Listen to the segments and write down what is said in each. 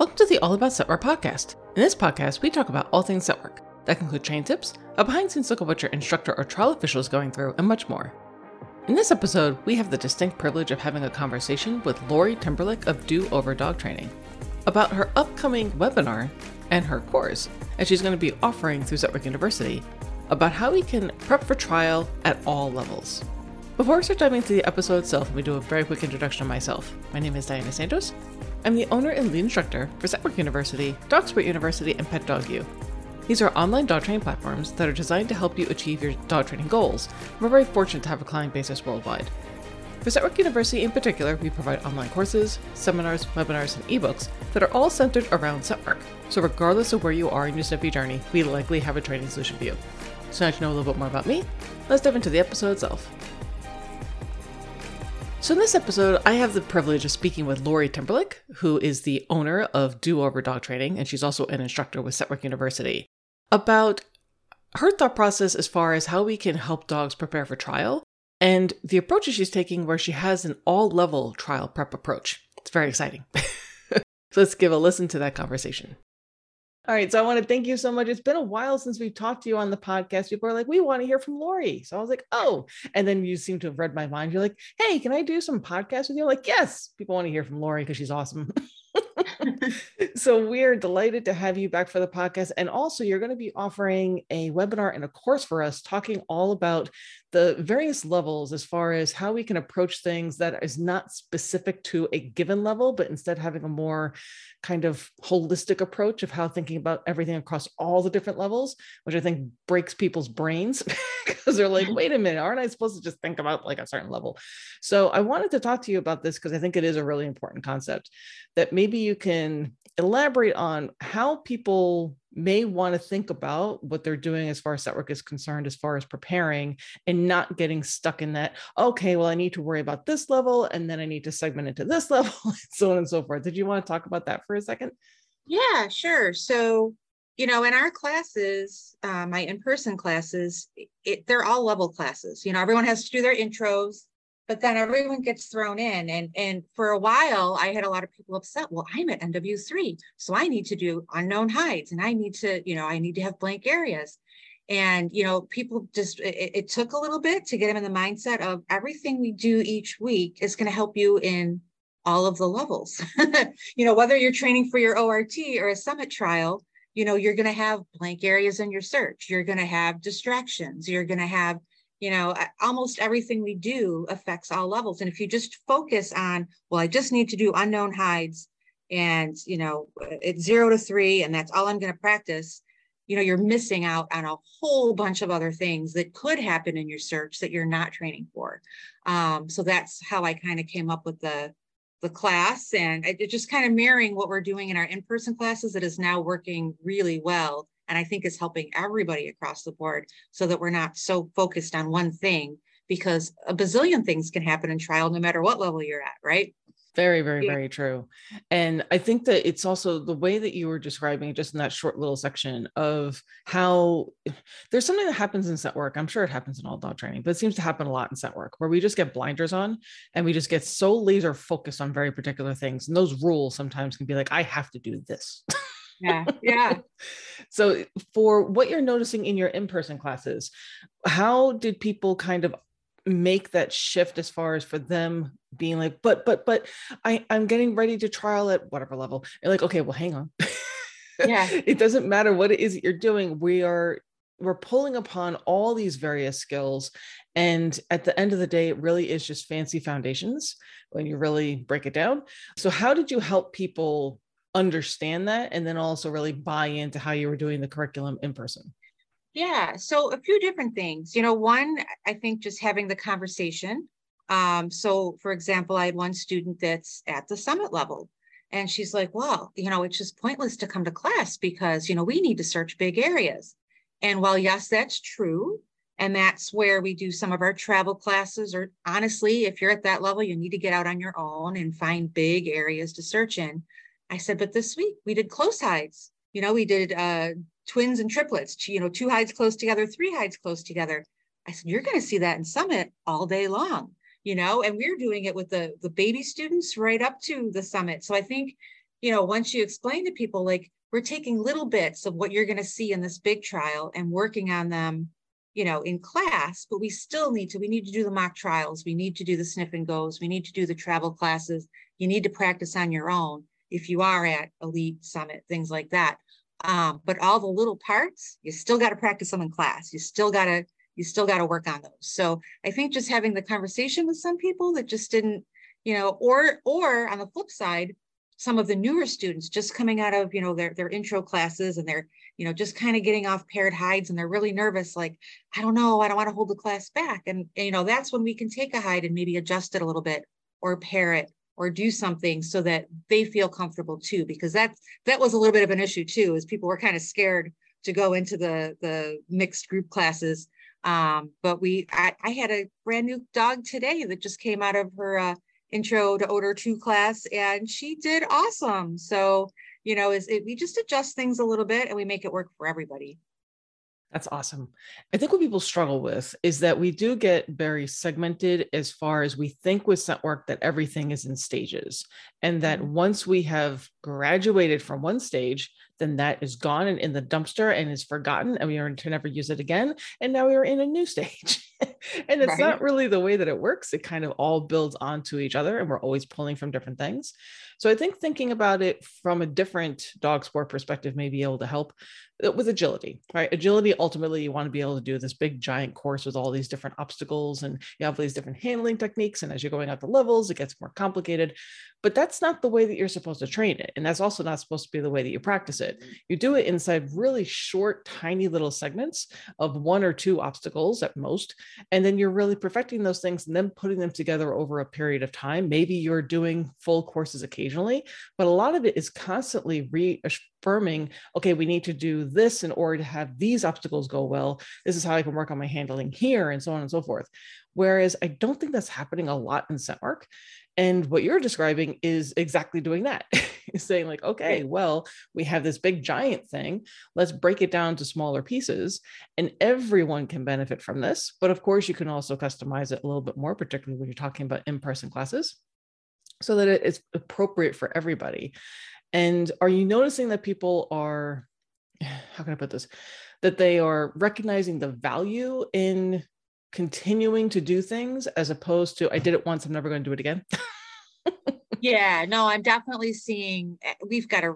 Welcome to the All About Scent Work podcast. In this podcast, we talk about all things scent work. That can include train tips, a behind the scenes look at what your instructor or trial official is going through, and much more. In this episode, we have the distinct privilege of having a conversation with Lori Timberlake of Do Over Dog Training about her upcoming webinar and her course, and she's going to be offering through Scent Work University about how we can prep for trial at all levels. Before we start diving into the episode itself, let me do a very quick introduction of myself. My name is Diana Santos. I'm the owner and lead instructor for Scent Work University, Dog Sport University, and Pet Dog U. These are online dog training platforms that are designed to help you achieve your dog training goals. We're very fortunate to have a client basis worldwide. For Scent Work University in particular, we provide online courses, seminars, webinars, and ebooks that are all centered around Scent Work. So, regardless of where you are in your Snippy journey, we likely have a training solution for you. So, now to know a little bit more about me, let's dive into the episode itself. So, in this episode, I have the privilege of speaking with Lori Timberlake, who is the owner of Do Over Dog Training, and she's also an instructor with Scent Work University, about her thought process as far as how we can help dogs prepare for trial and the approaches she's taking, where she has an all level trial prep approach. It's very exciting. so, let's give a listen to that conversation. All right. So I want to thank you so much. It's been a while since we've talked to you on the podcast. People are like, we want to hear from Lori. So I was like, oh. And then you seem to have read my mind. You're like, hey, can I do some podcasts with you? I'm like, yes, people want to hear from Lori because she's awesome. so we're delighted to have you back for the podcast. And also, you're going to be offering a webinar and a course for us talking all about the various levels as far as how we can approach things that is not specific to a given level, but instead having a more kind of holistic approach of how thinking about everything across all the different levels, which I think breaks people's brains because they're like, wait a minute, aren't I supposed to just think about like a certain level? So I wanted to talk to you about this because I think it is a really important concept that maybe you can elaborate on how people may want to think about what they're doing as far as scent work is concerned, as far as preparing and not getting stuck in that, okay, well, I need to worry about this level and then I need to segment into this level, and so on and so forth. Did you want to talk about that for a second? Yeah, sure. So, you know, in our classes, uh, my in person classes, it, they're all level classes. You know, everyone has to do their intros but then everyone gets thrown in and and for a while i had a lot of people upset well i'm at nw3 so i need to do unknown hides and i need to you know i need to have blank areas. And you know people just it, it took a little bit to get them in the mindset of everything we do each week is going to help you in all of the levels. You know whether you're training for your ort or a summit trial you know you're going to have blank areas in your search you're going to have distractions you're going to have you know almost everything we do affects all levels. And if you just focus on well i just need to do unknown hides and you know it's zero to three and that's all i'm going to practice you know you're missing out on a whole bunch of other things that could happen in your search that you're not training for. Um, so that's how i kind of came up with the the class and it just kind of mirroring what we're doing in our in-person classes that is now working really well and I think is helping everybody across the board so that we're not so focused on one thing because a bazillion things can happen in trial no matter what level you're at, right? Very, very, yeah. very true. And I think that it's also the way that you were describing just in that short little section of how there's something that happens in scent work. I'm sure it happens in all dog training, but it seems to happen a lot in scent work where we just get blinders on and we just get so laser focused on very particular things. And those rules sometimes can be like, I have to do this. yeah yeah. So for what you're noticing in your in-person classes how did people kind of make that shift as far as for them being like but but but i i'm getting ready to trial at whatever level and like okay well hang on. Yeah. It doesn't matter what it is that you're doing. We are we're pulling upon all these various skills and at the end of the day it really is just fancy foundations when you really break it down. So how did you help people understand that and then also really buy into how you were doing the curriculum in person? Yeah, so a few different things. You know, one, I think just having the conversation. Um, so, for example, I had one student that's at the summit level, and she's like, Well, you know, it's just pointless to come to class because, you know, we need to search big areas. And while, yes, that's true. And that's where we do some of our travel classes, or honestly, if you're at that level, you need to get out on your own and find big areas to search in. I said, but this week we did close hides. You know, we did uh, twins and triplets, you know, two hides close together, three hides close together. I said, you're going to see that in Summit all day long, you know, and we're doing it with the, the baby students right up to the Summit. So I think you know, once you explain to people, like, we're taking little bits of what you're going to see in this big trial and working on them you know in class but we still need to we need to do the mock trials we need to do the sniff and goes we need to do the travel classes you need to practice on your own if you are at elite summit things like that. Um, but all the little parts you still got to practice them in class. You still got to you still got to work on those. So i think just having the conversation with some people that just didn't you know or or on the flip side some of the newer students just coming out of you know their their intro classes and they're you know just kind of getting off paired hides and they're really nervous like i don't know i don't want to hold the class back. And, and you know that's when we can take a hide and maybe adjust it a little bit or pair it or do something so that they feel comfortable too because that's that was a little bit of an issue too is people were kind of scared to go into the the mixed group classes. Um, but we I, I had a brand new dog today that just came out of her uh, intro to odor 2 class and she did awesome. So you know is it we just adjust things a little bit and we make it work for everybody that's awesome. I think what people struggle with is that we do get very segmented as far as we think with scent work that everything is in stages. And that mm-hmm. once we have graduated from one stage, then that is gone and in the dumpster and is forgotten and we are to never use it again. And now we are in a new stage. and it's right. not really the way that it works. It kind of all builds onto each other and we're always pulling from different things. So I think thinking about it from a different dog sport perspective may be able to help uh, with agility, right? Agility, ultimately, you want to be able to do this big giant course with all these different obstacles and you have these different handling techniques. And as you're going up the levels, it gets more complicated. But that's not the way that you're supposed to train it. And that's also not supposed to be the way that you practice it. You do it inside really short, tiny little segments of one or two obstacles at most. And then you're really perfecting those things and then putting them together over a period of time. Maybe you're doing full courses occasionally, but a lot of it is constantly reaffirming okay, we need to do this in order to have these obstacles go well. This is how I can work on my handling here, and so on and so forth. Whereas I don't think that's happening a lot in scent work. And what you're describing is exactly doing that. saying, like, okay, well, we have this big giant thing. Let's break it down to smaller pieces, and everyone can benefit from this. But of course, you can also customize it a little bit more, particularly when you're talking about in person classes, so that it is appropriate for everybody. And are you noticing that people are, how can I put this? That they are recognizing the value in continuing to do things as opposed to I did it once, I'm never going to do it again. yeah, no, I'm definitely seeing eh, we've got a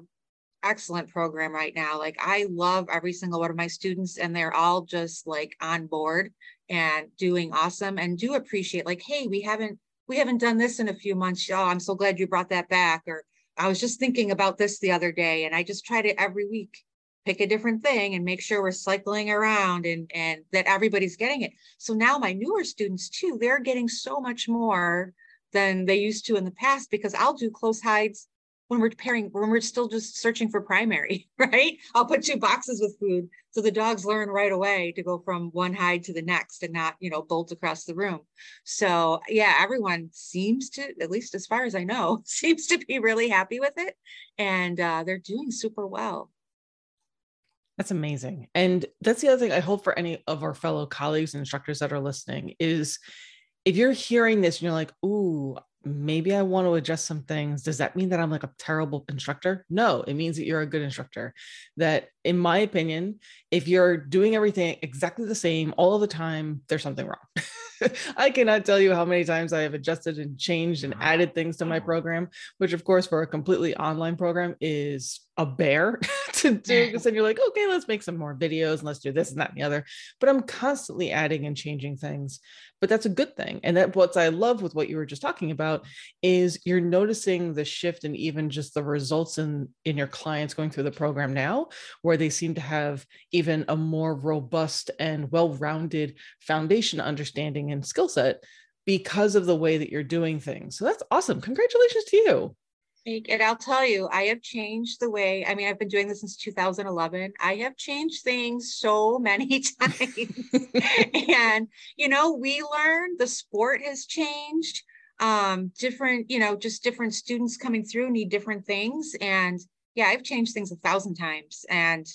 excellent program right now. Like I love every single one of my students and they're all just like on board and doing awesome and do appreciate like, hey, we haven't we haven't done this in a few months. Oh, I'm so glad you brought that back. Or I was just thinking about this the other day and I just try to every week pick a different thing and make sure we're cycling around and and that everybody's getting it. So now my newer students too they're getting so much more than they used to in the past because i'll do close hides when we're pairing when we're still just searching for primary right? I'll put two boxes with food so the dogs learn right away to go from one hide to the next and not you know bolt across the room. So yeah everyone seems to at least as far as i know seems to be really happy with it. And uh, they're doing super well that's amazing. And that's the other thing I hope for any of our fellow colleagues and instructors that are listening is if you're hearing this and you're like, ooh, maybe I want to adjust some things. Does that mean that I'm like a terrible instructor? No, it means that you're a good instructor. That, in my opinion, if you're doing everything exactly the same all of the time, there's something wrong. I cannot tell you how many times I have adjusted and changed and added things to my program, which, of course, for a completely online program is a bear to do because then you're like, okay, let's make some more videos and let's do this and that and the other. But I'm constantly adding and changing things. But that's a good thing. And that what I love with what you were just talking about is you're noticing the shift and even just the results in in your clients going through the program now, where they seem to have even a more robust and well-rounded foundation understanding and skill set because of the way that you're doing things. So that's awesome. Congratulations to you. And I'll tell you, I have changed the way. I mean, I've been doing this since 2011. I have changed things so many times. and, you know, we learn the sport has changed. Um, different, you know, just different students coming through need different things. And yeah, I've changed things a thousand times and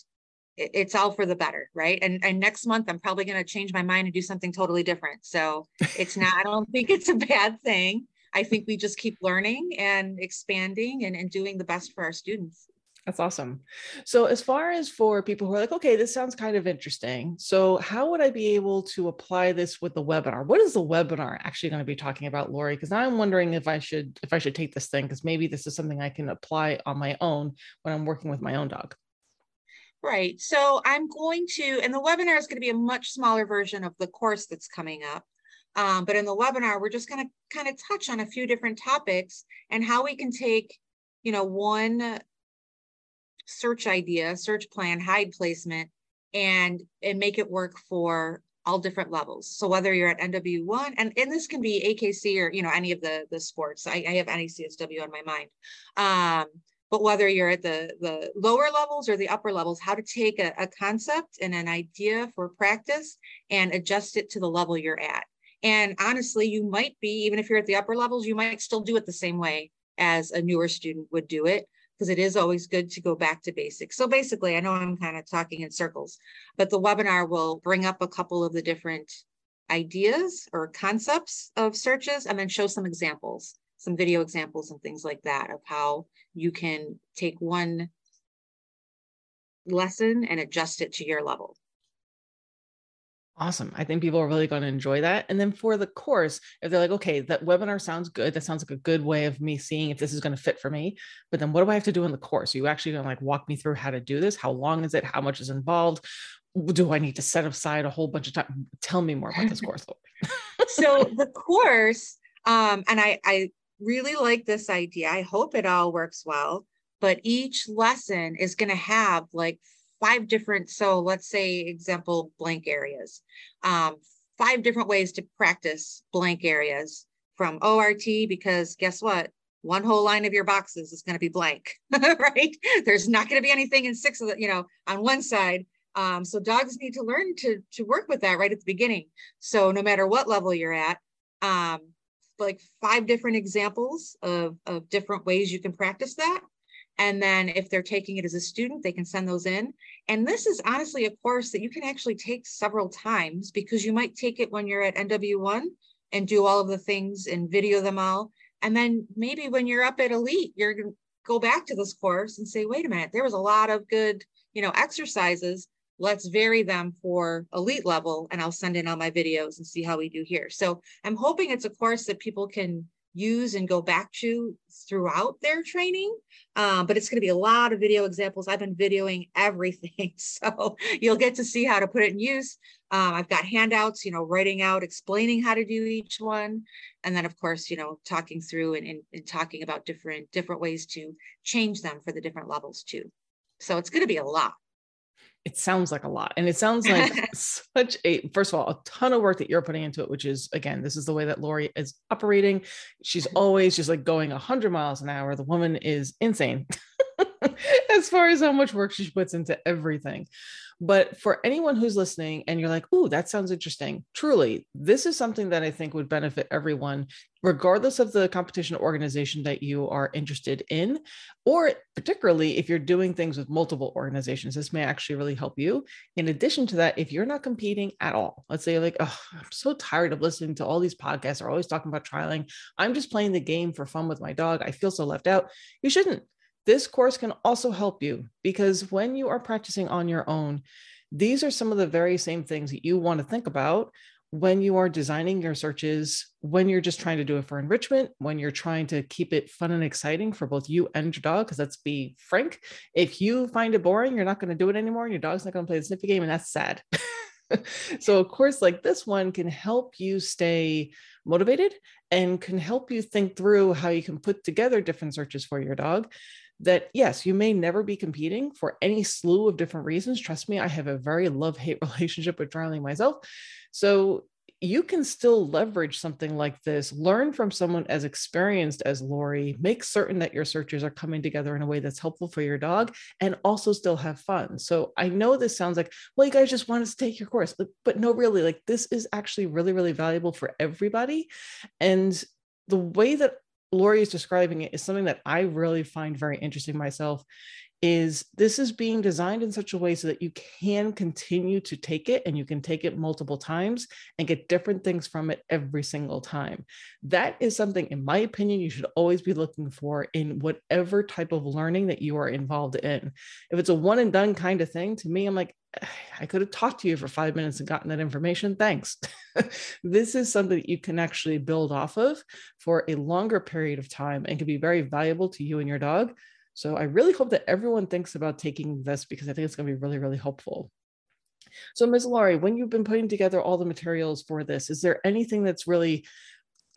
it, it's all for the better. Right. And, and next month, I'm probably going to change my mind and do something totally different. So it's not, I don't think it's a bad thing I think we just keep learning and expanding and, and doing the best for our students. That's awesome. So, as far as for people who are like, okay, this sounds kind of interesting. So, how would I be able to apply this with the webinar? What is the webinar actually going to be talking about, Lori? Because I'm wondering if I should if I should take this thing because maybe this is something I can apply on my own when I'm working with my own dog. Right. So I'm going to, and the webinar is going to be a much smaller version of the course that's coming up. Um, but in the webinar, we're just going to kind of touch on a few different topics and how we can take, you know, one search idea, search plan, hide placement, and and make it work for all different levels. So whether you're at NW1, and, and this can be AKC or you know any of the the sports. I, I have NACSW on my mind. Um, but whether you're at the, the lower levels or the upper levels, how to take a, a concept and an idea for practice and adjust it to the level you're at. And honestly, you might be, even if you're at the upper levels, you might still do it the same way as a newer student would do it, because it is always good to go back to basics. So basically, I know I'm kind of talking in circles, but the webinar will bring up a couple of the different ideas or concepts of searches and then show some examples, some video examples and things like that of how you can take one lesson and adjust it to your level. Awesome. I think people are really going to enjoy that. And then for the course, if they're like, okay, that webinar sounds good. That sounds like a good way of me seeing if this is going to fit for me. But then what do I have to do in the course? Are you actually going to like walk me through how to do this? How long is it? How much is involved? Do I need to set aside a whole bunch of time? Tell me more about this course. so the course, um, and I, I really like this idea. I hope it all works well, but each lesson is going to have like five different, so let's say example blank areas, um, five different ways to practice blank areas from ORT, because guess what? One whole line of your boxes is going to be blank, right? There's not going to be anything in six of the, you know, on one side. Um, so dogs need to learn to to work with that right at the beginning. So no matter what level you're at, um, like five different examples of, of different ways you can practice that. And then if they're taking it as a student, they can send those in. And this is honestly a course that you can actually take several times because you might take it when you're at NW1 and do all of the things and video them all. And then maybe when you're up at Elite, you're going to go back to this course and say, wait a minute, there was a lot of good, you know, exercises let's vary them for elite level and I'll send in all my videos and see how we do here. So I'm hoping it's a course that people can use and go back to throughout their training. Um, but it's going to be a lot of video examples. I've been videoing everything. So you'll get to see how to put it in use. Um, I've got handouts, you know, writing out, explaining how to do each one. And then of course, you know, talking through and, and, and talking about different, different ways to change them for the different levels too. So it's going to be a lot it sounds like a lot and it sounds like such a first of all a ton of work that you're putting into it which is again this is the way that lori is operating. She's mm-hmm. always just like going 100 miles an hour. The woman is insane as far as how much work she puts into everything but for anyone who's listening and you're like, ooh, that sounds interesting, truly, this is something that I think would benefit everyone, regardless of the competition organization that you are interested in, or particularly if you're doing things with multiple organizations, this may actually really help you. In addition to that, if you're not competing at all, let's say like, oh, I'm so tired of listening to all these podcasts are always talking about trialing. I'm just playing the game for fun with my dog. I feel so left out. You shouldn't this course can also help you because when you are practicing on your own, these are some of the very same things that you want to think about when you are designing your searches, when you're just trying to do it for enrichment, when you're trying to keep it fun and exciting for both you and your dog. Because let's be frank, if you find it boring, you're not going to do it anymore, and your dog's not going to play the sniffy game, and that's sad. so, a course like this one can help you stay motivated and can help you think through how you can put together different searches for your dog that yes, you may never be competing for any slew of different reasons. Trust me, I have a very love hate relationship with trialing myself. So you can still leverage something like this, learn from someone as experienced as Lori, make certain that your searches are coming together in a way that's helpful for your dog, and also still have fun. So I know this sounds like, well, you guys just want us to take your course, but no, really, like this is actually really, really valuable for everybody. And the way that Lori is describing it is something that I really find very interesting myself. Is this is being designed in such a way so that you can continue to take it and you can take it multiple times and get different things from it every single time. That is something, in my opinion, you should always be looking for in whatever type of learning that you are involved in. If it's a one and done kind of thing, to me, I'm like, I could have talked to you for five minutes and gotten that information. Thanks. this is something that you can actually build off of for a longer period of time and can be very valuable to you and your dog. So I really hope that everyone thinks about taking this because I think it's going to be really, really helpful. So, Ms. Lori, when you've been putting together all the materials for this, is there anything that's really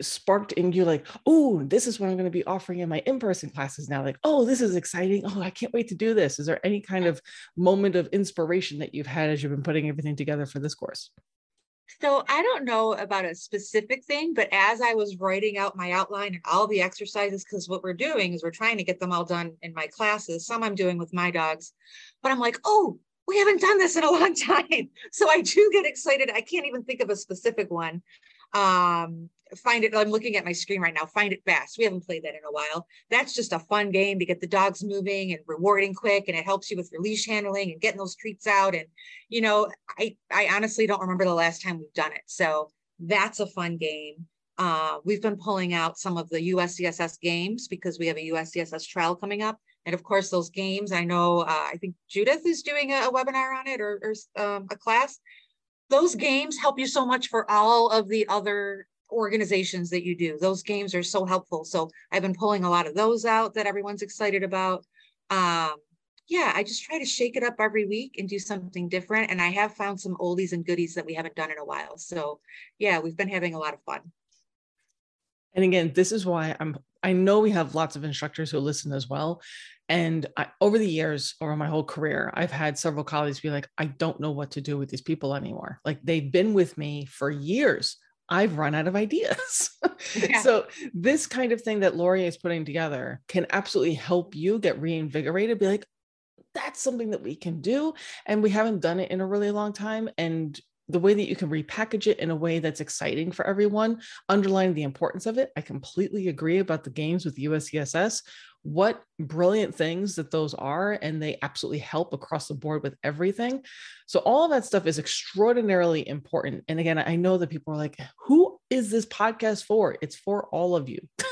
sparked in you like, oh, this is what I'm going to be offering in my in-person classes now. Like, oh, this is exciting. Oh, I can't wait to do this. Is there any kind of moment of inspiration that you've had as you've been putting everything together for this course? So I don't know about a specific thing, but as I was writing out my outline and all the exercises, because what we're doing is we're trying to get them all done in my classes. Some I'm doing with my dogs, but I'm like, oh, we haven't done this in a long time. So I do get excited. I can't even think of a specific one. Um, find it. I'm looking at my screen right now. Find it fast. We haven't played that in a while. That's just a fun game to get the dogs moving and rewarding quick, and it helps you with your leash handling and getting those treats out. And you know, I I honestly don't remember the last time we've done it. So that's a fun game. Uh, we've been pulling out some of the USCSS games because we have a USCSS trial coming up. And of course, those games, I know, uh, I think Judith is doing a, a webinar on it or, or um, a class. Those games help you so much for all of the other organizations that you do. Those games are so helpful. So I've been pulling a lot of those out that everyone's excited about. Um, yeah, I just try to shake it up every week and do something different. And I have found some oldies and goodies that we haven't done in a while. So yeah, we've been having a lot of fun. And again, this is why I'm I know we have lots of instructors who listen as well. And I, over the years, over my whole career, I've had several colleagues be like, I don't know what to do with these people anymore. Like they've been with me for years. I've run out of ideas. Yeah. so this kind of thing that Lori is putting together can absolutely help you get reinvigorated. Be like, that's something that we can do. And we haven't done it in a really long time. And the way that you can repackage it in a way that's exciting for everyone, underlining the importance of it. I completely agree about the games with USCSS. What brilliant things that those are, and they absolutely help across the board with everything. So, all of that stuff is extraordinarily important. And again, I know that people are like, who is this podcast for? It's for all of you.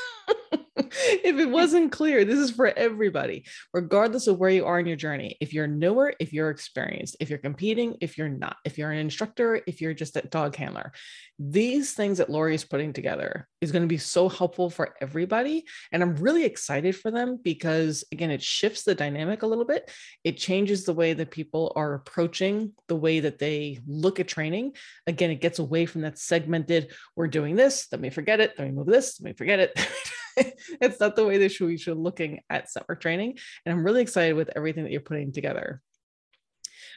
if it wasn't clear, this is for everybody, regardless of where you are in your journey. If you're newer, if you're experienced, if you're competing, if you're not, if you're an instructor, if you're just a dog handler, these things that Lori is putting together is going to be so helpful for everybody. And I'm really excited for them because, again, it shifts the dynamic a little bit. It changes the way that people are approaching the way that they look at training. Again, it gets away from that segmented, we're doing this, then we forget it, then we move this, then we forget it. it's not the way that we should be looking at summer training. And I'm really excited with everything that you're putting together.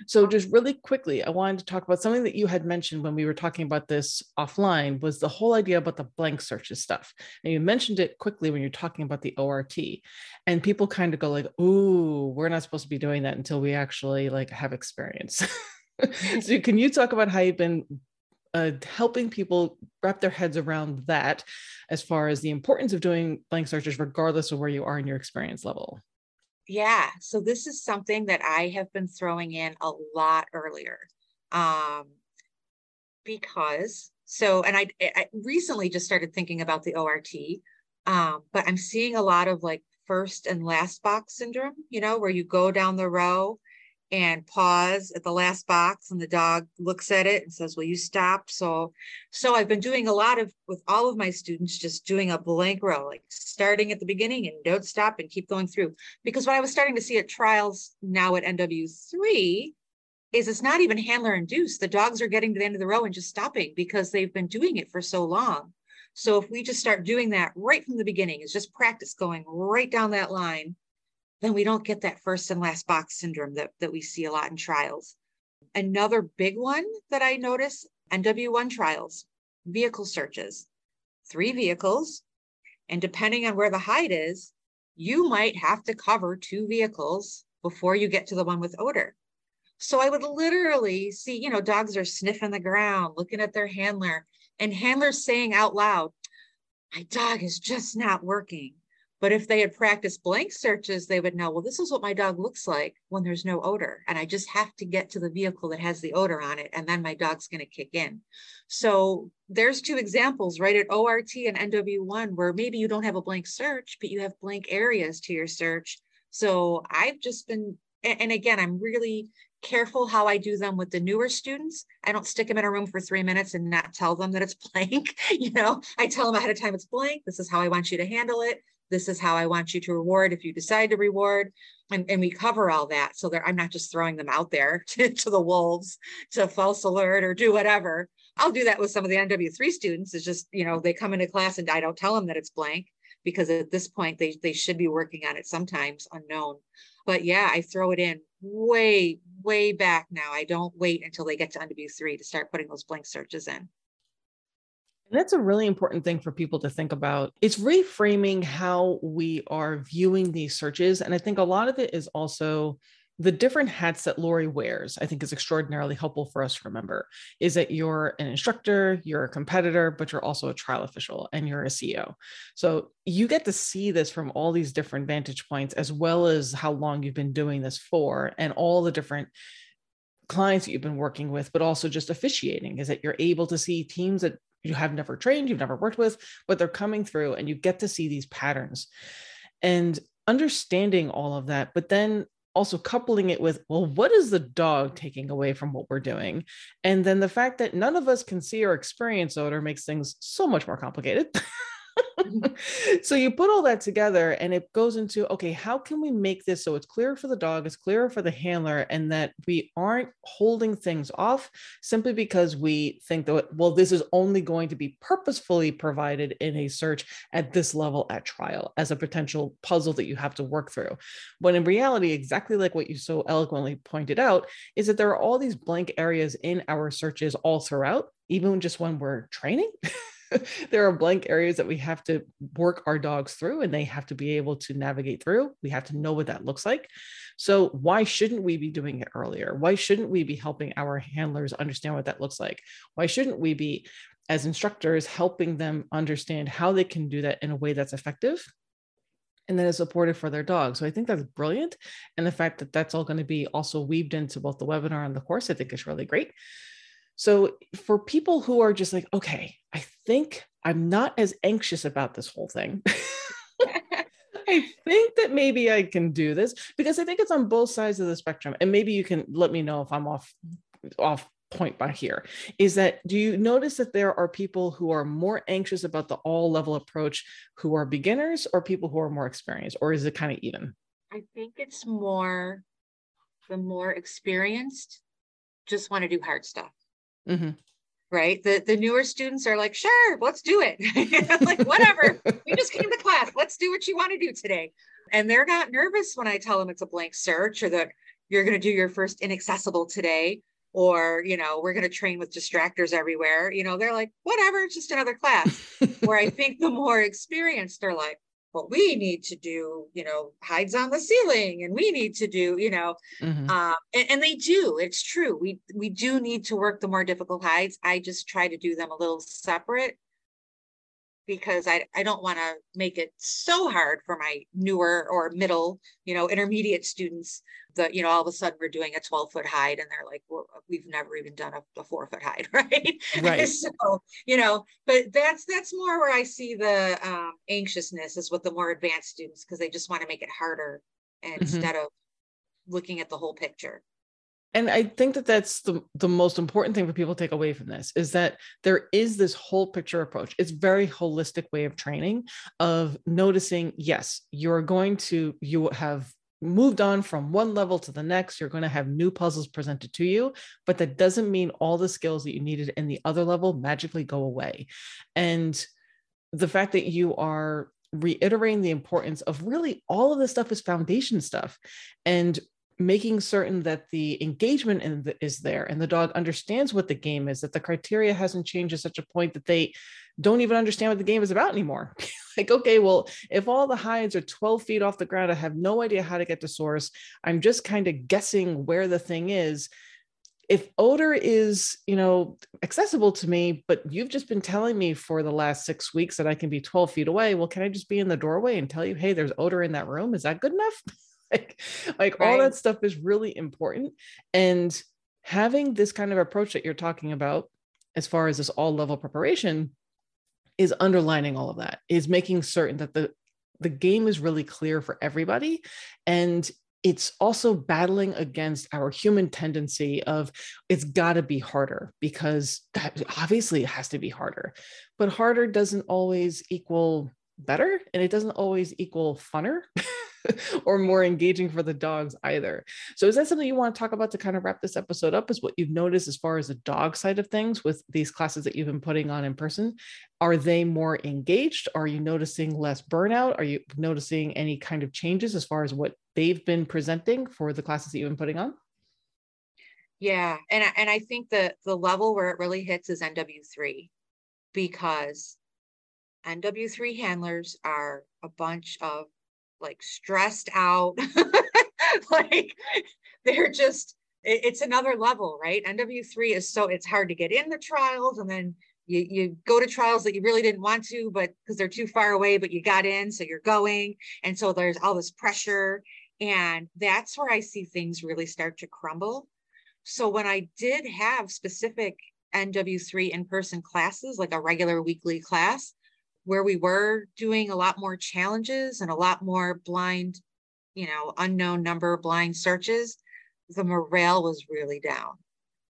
So just really quickly, I wanted to talk about something that you had mentioned when we were talking about this offline was the whole idea about the blank searches stuff. And you mentioned it quickly when you're talking about the ORT. And people kind of go like, ooh, we're not supposed to be doing that until we actually like have experience. so can you talk about how you've been uh, helping people wrap their heads around that as far as the importance of doing blank searches regardless of where you are in your experience level. Yeah so this is something that i have been throwing in a lot earlier um, because so and I, I recently just started thinking about the ort um, but i'm seeing a lot of like first and last box syndrome you know where you go down the row and pause at the last box and the dog looks at it and says will you stop? So so i've been doing a lot of with all of my students just doing a blank row like starting at the beginning and don't stop and keep going through. Because what i was starting to see at trials now at nw3 is it's not even handler induced the dogs are getting to the end of the row and just stopping because they've been doing it for so long. So if we just start doing that right from the beginning is just practice going right down that line then we don't get that first and last box syndrome that, that we see a lot in trials. Another big one that I notice NW1 trials, vehicle searches, three vehicles. And depending on where the hide is, you might have to cover two vehicles before you get to the one with odor. So I would literally see, you know, dogs are sniffing the ground, looking at their handler, and handlers saying out loud, My dog is just not working But if they had practiced blank searches, they would know, well, this is what my dog looks like when there's no odor. And I just have to get to the vehicle that has the odor on it. And then my dog's going to kick in. So there's two examples, right? At ORT and NW1, where maybe you don't have a blank search, but you have blank areas to your search. So I've just been, and again, I'm really careful how I do them with the newer students. I don't stick them in a room for three minutes and not tell them that it's blank. you know, I tell them ahead of time it's blank. This is how I want you to handle it. This is how I want you to reward if you decide to reward. And, and we cover all that. So I'm not just throwing them out there to, to the wolves to false alert or do whatever. I'll do that with some of the NW3 students. It's just, you know, they come into class and I don't tell them that it's blank because at this point they, they should be working on it sometimes unknown. But yeah, I throw it in way, way back now. I don't wait until they get to NW3 to start putting those blank searches in. And that's a really important thing for people to think about. It's reframing how we are viewing these searches. And I think a lot of it is also the different hats that Lori wears, I think is extraordinarily helpful for us to remember is that you're an instructor, you're a competitor, but you're also a trial official and you're a CEO. So you get to see this from all these different vantage points, as well as how long you've been doing this for and all the different clients that you've been working with, but also just officiating is that you're able to see teams that you have never trained, you've never worked with, but they're coming through and you get to see these patterns. And understanding all of that, but then also coupling it with, well, what is the dog taking away from what we're doing? And then the fact that none of us can see or experience odor makes things so much more complicated. so you put all that together and it goes into okay how can we make this so it's clear for the dog it's clearer for the handler and that we aren't holding things off simply because we think that well this is only going to be purposefully provided in a search at this level at trial as a potential puzzle that you have to work through. When in reality exactly like what you so eloquently pointed out is that there are all these blank areas in our searches all throughout even just when we're training there are blank areas that we have to work our dogs through and they have to be able to navigate through. We have to know what that looks like. So, why shouldn't we be doing it earlier? Why shouldn't we be helping our handlers understand what that looks like? Why shouldn't we be, as instructors, helping them understand how they can do that in a way that's effective? and that is supportive for their dog. So I think that's brilliant. And the fact that that's all going to be also weaved into both the webinar and the course, I think is really great. So for people who are just like, okay, I think I'm not as anxious about this whole thing. I think that maybe I can do this because I think it's on both sides of the spectrum. And maybe you can let me know if I'm off off point by here. Is that do you notice that there are people who are more anxious about the all level approach who are beginners or people who are more experienced, or is it kind of even? I think it's more the more experienced just want to do hard stuff. Mm-hmm. Right. The the newer students are like, sure, let's do it. like, whatever. we just came to class. Let's do what you want to do today. And they're not nervous when I tell them it's a blank search or that you're going to do your first inaccessible today or you know we're going to train with distractors everywhere you know they're like whatever it's just another class where i think the more experienced they're like what we need to do, you know, hides on the ceiling and we need to do, you know, mm-hmm. um, and, and, they do, it's true. We, we do need to work the more difficult hides. I just try to do them a little separate because I, I don't want to make it so hard for my newer or middle, you know, intermediate students that, you know, all of a sudden we're doing a 12 foot hide and they're like, well, we've never even done a, a four foot hide. Right. Right. so, you know, but that's, that's more where I see the um, anxiousness is with the more advanced students, because they just want to make it harder mm-hmm. instead of looking at the whole picture and i think that that's the, the most important thing for people to take away from this is that there is this whole picture approach. It's very holistic way of training of noticing yes you're going to you have moved on from one level to the next. You're going to have new puzzles presented to you but that doesn't mean all the skills that you needed in the other level magically go away. And the fact that you are reiterating the importance of really all of this stuff is foundation stuff. And making certain that the engagement the, is there and the dog understands what the game is, that the criteria hasn't changed to such a point that they don't even understand what the game is about anymore. like, okay, well, if all the hides are 12 feet off the ground, I have no idea how to get to source. I'm just kind of guessing where the thing is. if odor is you know accessible to me but you've just been telling me for the last six weeks that i can be 12 feet away well can i just be in the doorway and tell you hey there's odor in that room is that good enough like like right. all that stuff is really important. And having this kind of approach that you're talking about as far as this all level preparation is underlining all of that is making certain that the the game is really clear for everybody. And it's also battling against our human tendency of it's got to be harder because that obviously it has to be harder. But harder doesn't always equal better and it doesn't always equal funner or more engaging for the dogs either. So is that something you want to talk about to kind of wrap this episode up? Is what you've noticed as far as the dog side of things with these classes that you've been putting on in person? Are they more engaged? Are you noticing less burnout? Are you noticing any kind of changes as far as what they've been presenting for the classes that you've been putting on? Yeah, and and I think that the level where it really hits is NW3 because NW3 handlers are a bunch of like stressed out. Like they're just it's another level right? Nw3 is so it's hard to get in the trials and then you, you go to trials that you really didn't want to but because they're too far away but you got in so you're going. And so there's all this pressure and that's where i see things really start to crumble. So when i did have specific nw3 in-person classes like a regular weekly class where we were doing a lot more challenges and a lot more blind, you know, unknown number blind searches, the morale was really down.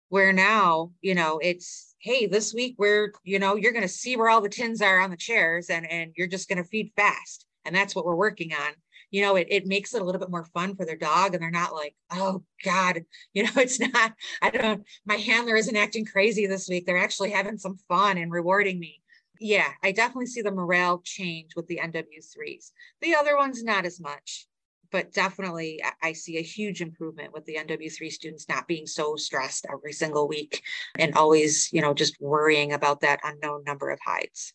Where now, you know, it's hey, this week we're, you know, you're gonna see where all the tins are on the chairs and and you're just gonna feed fast. And that's what we're working on. You know, it, it makes it a little bit more fun for their dog and they're not like, oh God, you know, it's not, I don't, my handler isn't acting crazy this week. They're actually having some fun and rewarding me yeah, I definitely see the morale change with the NW3s. The other ones, not as much, but definitely I see a huge improvement with the NW3 students not being so stressed every single week and always, you know, just worrying about that unknown number of hides.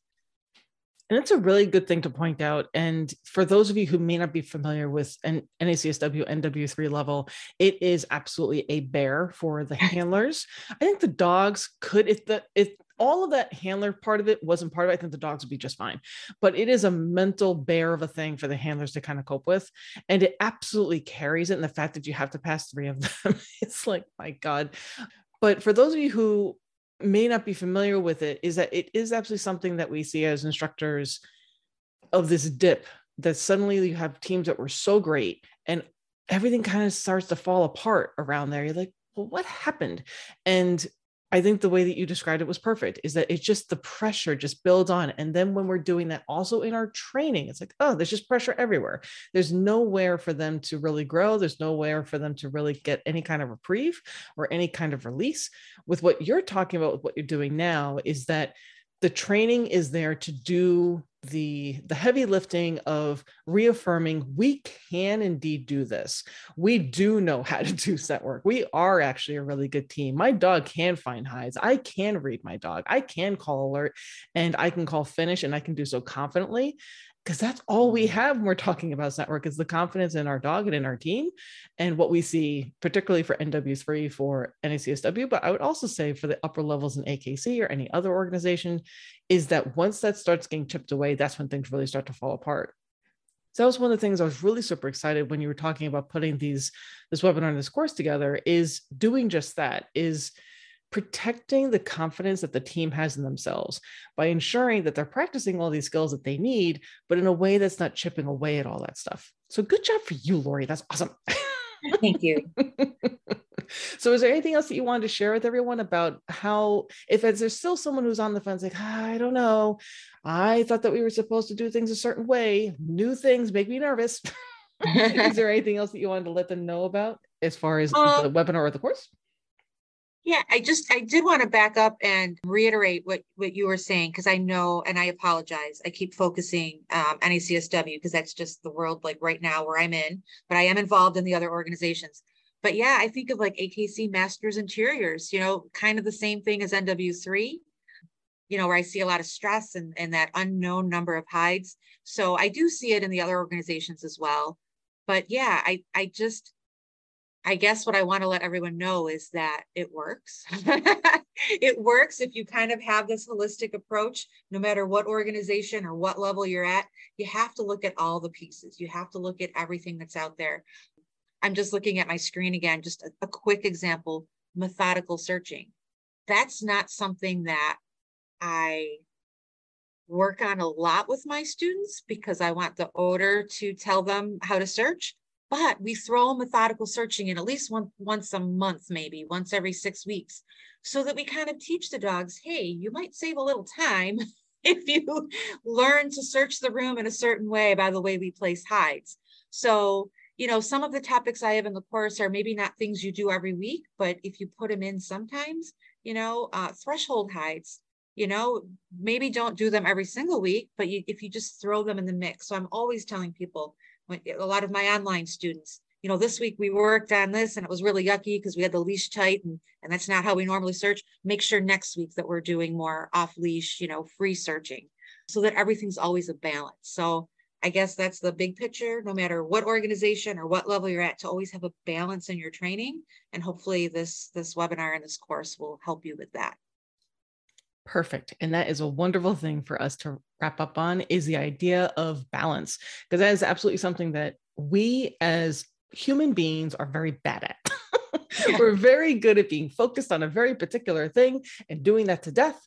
And it's a really good thing to point out. And for those of you who may not be familiar with an NACSW NW3 level, it is absolutely a bear for the handlers. I think the dogs could, if the if all of that handler part of it wasn't part of it, I think the dogs would be just fine. But it is a mental bear of a thing for the handlers to kind of cope with. And it absolutely carries it. And the fact that you have to pass three of them, it's like, my God. But for those of you who may not be familiar with it is that it is absolutely something that we see as instructors of this dip that suddenly you have teams that were so great and everything kind of starts to fall apart around there. You're like, well, what happened? And I think the way that you described it was perfect is that it's just the pressure just builds on. And then when we're doing that also in our training, it's like, oh, there's just pressure everywhere. There's nowhere for them to really grow. There's nowhere for them to really get any kind of reprieve or any kind of release. With what you're talking about, with what you're doing now, is that the training is there to do the the heavy lifting of reaffirming we can indeed do this. We do know how to do scent work. We are actually a really good team. My dog can find hides. I can read my dog. I can call alert and i can call finish and i can do so confidently because that's all we mm-hmm. have when we're talking about nose work is the confidence in our dog and in our team and what we see particularly for nw3 for nacsw but i would also say for the upper levels in akc or any other organization is that once that starts getting chipped away that's when things really start to fall apart so that was one of the things I was really super excited when you were talking about putting these this webinar and this course together is doing just that is protecting the confidence that the team has in themselves by ensuring that they're practicing all these skills that they need, but in a way that's not chipping away at all that stuff. So good job for you, Lori. That's awesome. Thank you. so is there anything else that you wanted to share with everyone about how if there's still someone who's on the fence like ah, i don't know i thought that we were supposed to do things a certain way new things make me nervous is there anything else that you wanted to let them know about as far as um, the webinar or the course yeah, I just I did want to back up and reiterate what what you were saying because I know and I apologize. I keep focusing um, NACSW because that's just the world like right now where I'm in, but I am involved in the other organizations. But yeah, I think of like AKC Masters Interiors, you know, kind of the same thing as NW3, you know, where I see a lot of stress and, and that unknown number of hides. So I do see it in the other organizations as well. But yeah, I I just I guess what I want to let everyone know is that it works. it works if you kind of have this holistic approach, no matter what organization or what level you're at, you have to look at all the pieces. You have to look at everything that's out there. I'm just looking at my screen again, just a, a quick example methodical searching. That's not something that I work on a lot with my students because I want the owner to tell them how to search but we throw methodical searching in at least one, once a month, maybe once every six weeks, so that we kind of teach the dogs, hey, you might save a little time if you learn to search the room in a certain way by the way we place hides. So, you know, some of the topics I have in the course are maybe not things you do every week, but if you put them in sometimes, you know, uh, threshold hides, you know, maybe don't do them every single week, but you, if you just throw them in the mix. So I'm always telling people, a lot of my online students you know this week we worked on this and it was really yucky because we had the leash tight and, and that's not how we normally search. Make sure next week that we're doing more off leash you know free searching. So that everything's always a balance. So i guess that's the big picture no matter what organization or what level you're at to always have a balance in your training and hopefully this this webinar and this course will help you with that Perfect. And that is a wonderful thing for us to wrap up on is the idea of balance, because that is absolutely something that we as human beings are very bad at. We're very good at being focused on a very particular thing and doing that to death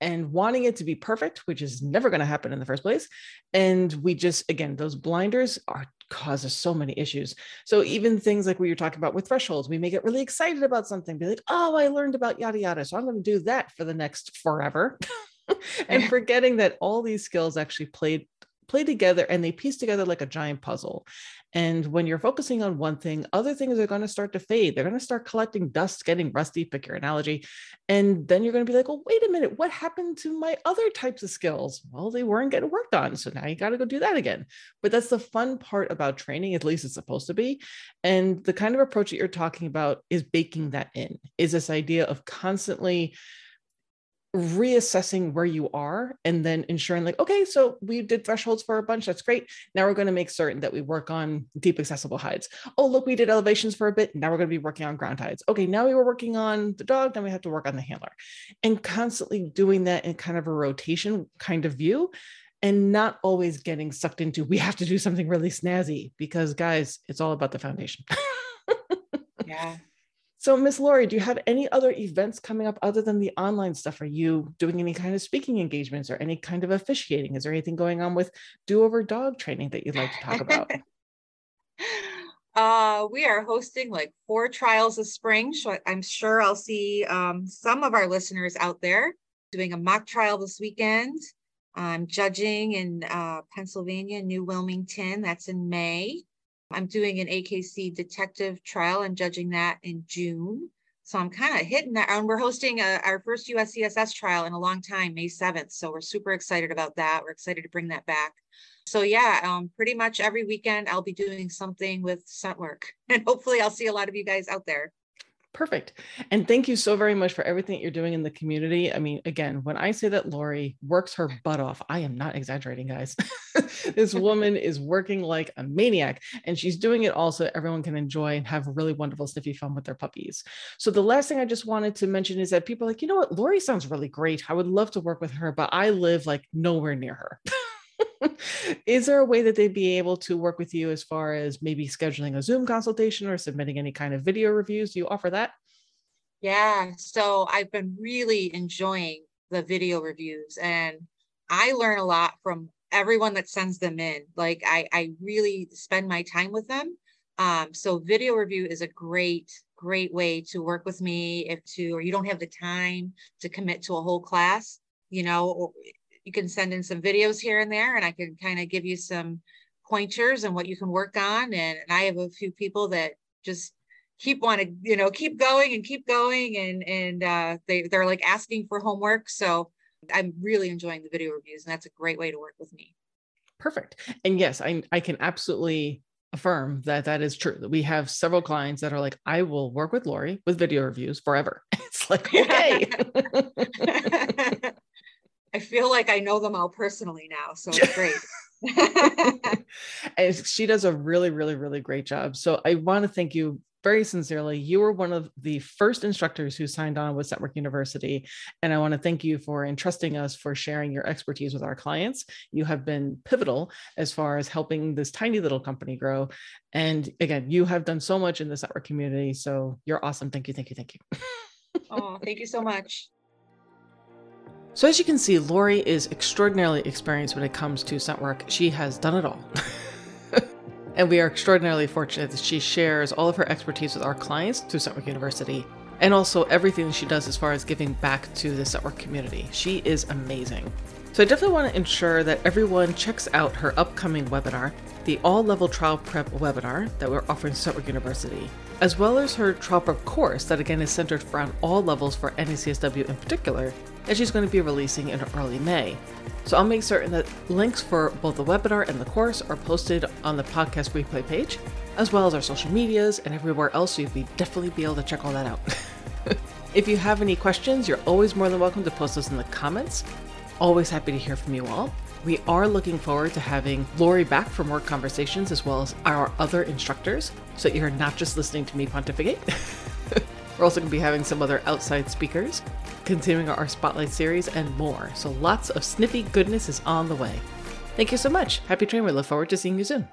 and wanting it to be perfect, which is never going to happen in the first place. And we just, again, those blinders are causes so many issues. So even things like we were talking about with thresholds, we may get really excited about something, be like, oh, I learned about yada yada. So I'm going to do that for the next forever. and forgetting that all these skills actually played play together and they piece together like a giant puzzle. And when you're focusing on one thing, other things are going to start to fade. They're going to start collecting dust, getting rusty, pick your analogy. And then you're going to be like, well, wait a minute, what happened to my other types of skills? Well, they weren't getting worked on. So now you got to go do that again. But that's the fun part about training, at least it's supposed to be. And the kind of approach that you're talking about is baking that in, is this idea of constantly reassessing where you are and then ensuring like okay so we did thresholds for a bunch that's great. Now we're going to make certain that we work on deep accessible hides. Oh look we did elevations for a bit now we're going to be working on ground hides. Okay now we were working on the dog now we have to work on the handler. And constantly doing that in kind of a rotation kind of view and not always getting sucked into we have to do something really snazzy because guys it's all about the foundation. Yeah so, Miss Lori, do you have any other events coming up other than the online stuff? Are you doing any kind of speaking engagements or any kind of officiating? Is there anything going on with do over dog training that you'd like to talk about? uh, we are hosting like four trials of spring. So I'm sure I'll see um, some of our listeners out there doing a mock trial this weekend. I'm judging in uh, Pennsylvania, New Wilmington. That's in May. I'm doing an AKC detective trial and judging that in June. So I'm kind of hitting that. And we're hosting a, our first USCSS trial in a long time, May 7th. So we're super excited about that. We're excited to bring that back. So yeah, um, pretty much every weekend I'll be doing something with scent work. And hopefully I'll see a lot of you guys out there. Perfect. And thank you so very much for everything that you're doing in the community. I mean, again, when I say that Lori works her butt off, I am not exaggerating, guys. this woman is working like a maniac and she's doing it all so everyone can enjoy and have really wonderful sniffy fun with their puppies. So the last thing I just wanted to mention is that people are like, you know what, Lori sounds really great. I would love to work with her, but I live like nowhere near her. is there a way that they'd be able to work with you as far as maybe scheduling a Zoom consultation or submitting any kind of video reviews? Do you offer that? Yeah, so I've been really enjoying the video reviews and I learn a lot from everyone that sends them in. Like I, I really spend my time with them. Um, so video review is a great, great way to work with me if to, or you don't have the time to commit to a whole class, you know, you can send in some videos here and there and I can kind of give you some pointers and what you can work on. And, and I have a few people that just keep wanting, you know, keep going and keep going. And, and uh, they, they're like asking for homework. So I'm really enjoying the video reviews and that's a great way to work with me. Perfect. And yes, I, I can absolutely affirm that that is true. That we have several clients that are like, I will work with Lori with video reviews forever. It's like, okay. I feel like I know them all personally now. So it's great. and she does a really, really, really great job. So I want to thank you very sincerely, you were one of the first instructors who signed on with Scent Work University. And I want to thank you for entrusting us for sharing your expertise with our clients. You have been pivotal as far as helping this tiny little company grow. And again, you have done so much in the Scent Work community. So you're awesome. Thank you. Thank you. Thank you. oh, thank you so much. So, as you can see, Lori is extraordinarily experienced when it comes to scent work. She has done it all. and we are extraordinarily fortunate that she shares all of her expertise with our clients through Scent Work University and also everything she does as far as giving back to the Scent Work community. She is amazing. So, I definitely want to ensure that everyone checks out her upcoming webinar, the all level trial prep webinar that we're offering Scent Work University, as well as her trial prep course that again is centered around all levels for NACSW in particular that she's going to be releasing in early May. So I'll make certain that links for both the webinar and the course are posted on the podcast replay page, as well as our social medias and everywhere else, so you'll be definitely be able to check all that out. if you have any questions, you're always more than welcome to post those in the comments. Always happy to hear from you all. We are looking forward to having Lori back for more conversations as well as our other instructors, so you're not just listening to me pontificate. We're also going to be having some other outside speakers, continuing our Spotlight series, and more. So lots of snippy goodness is on the way. Thank you so much. Happy training. We look forward to seeing you soon.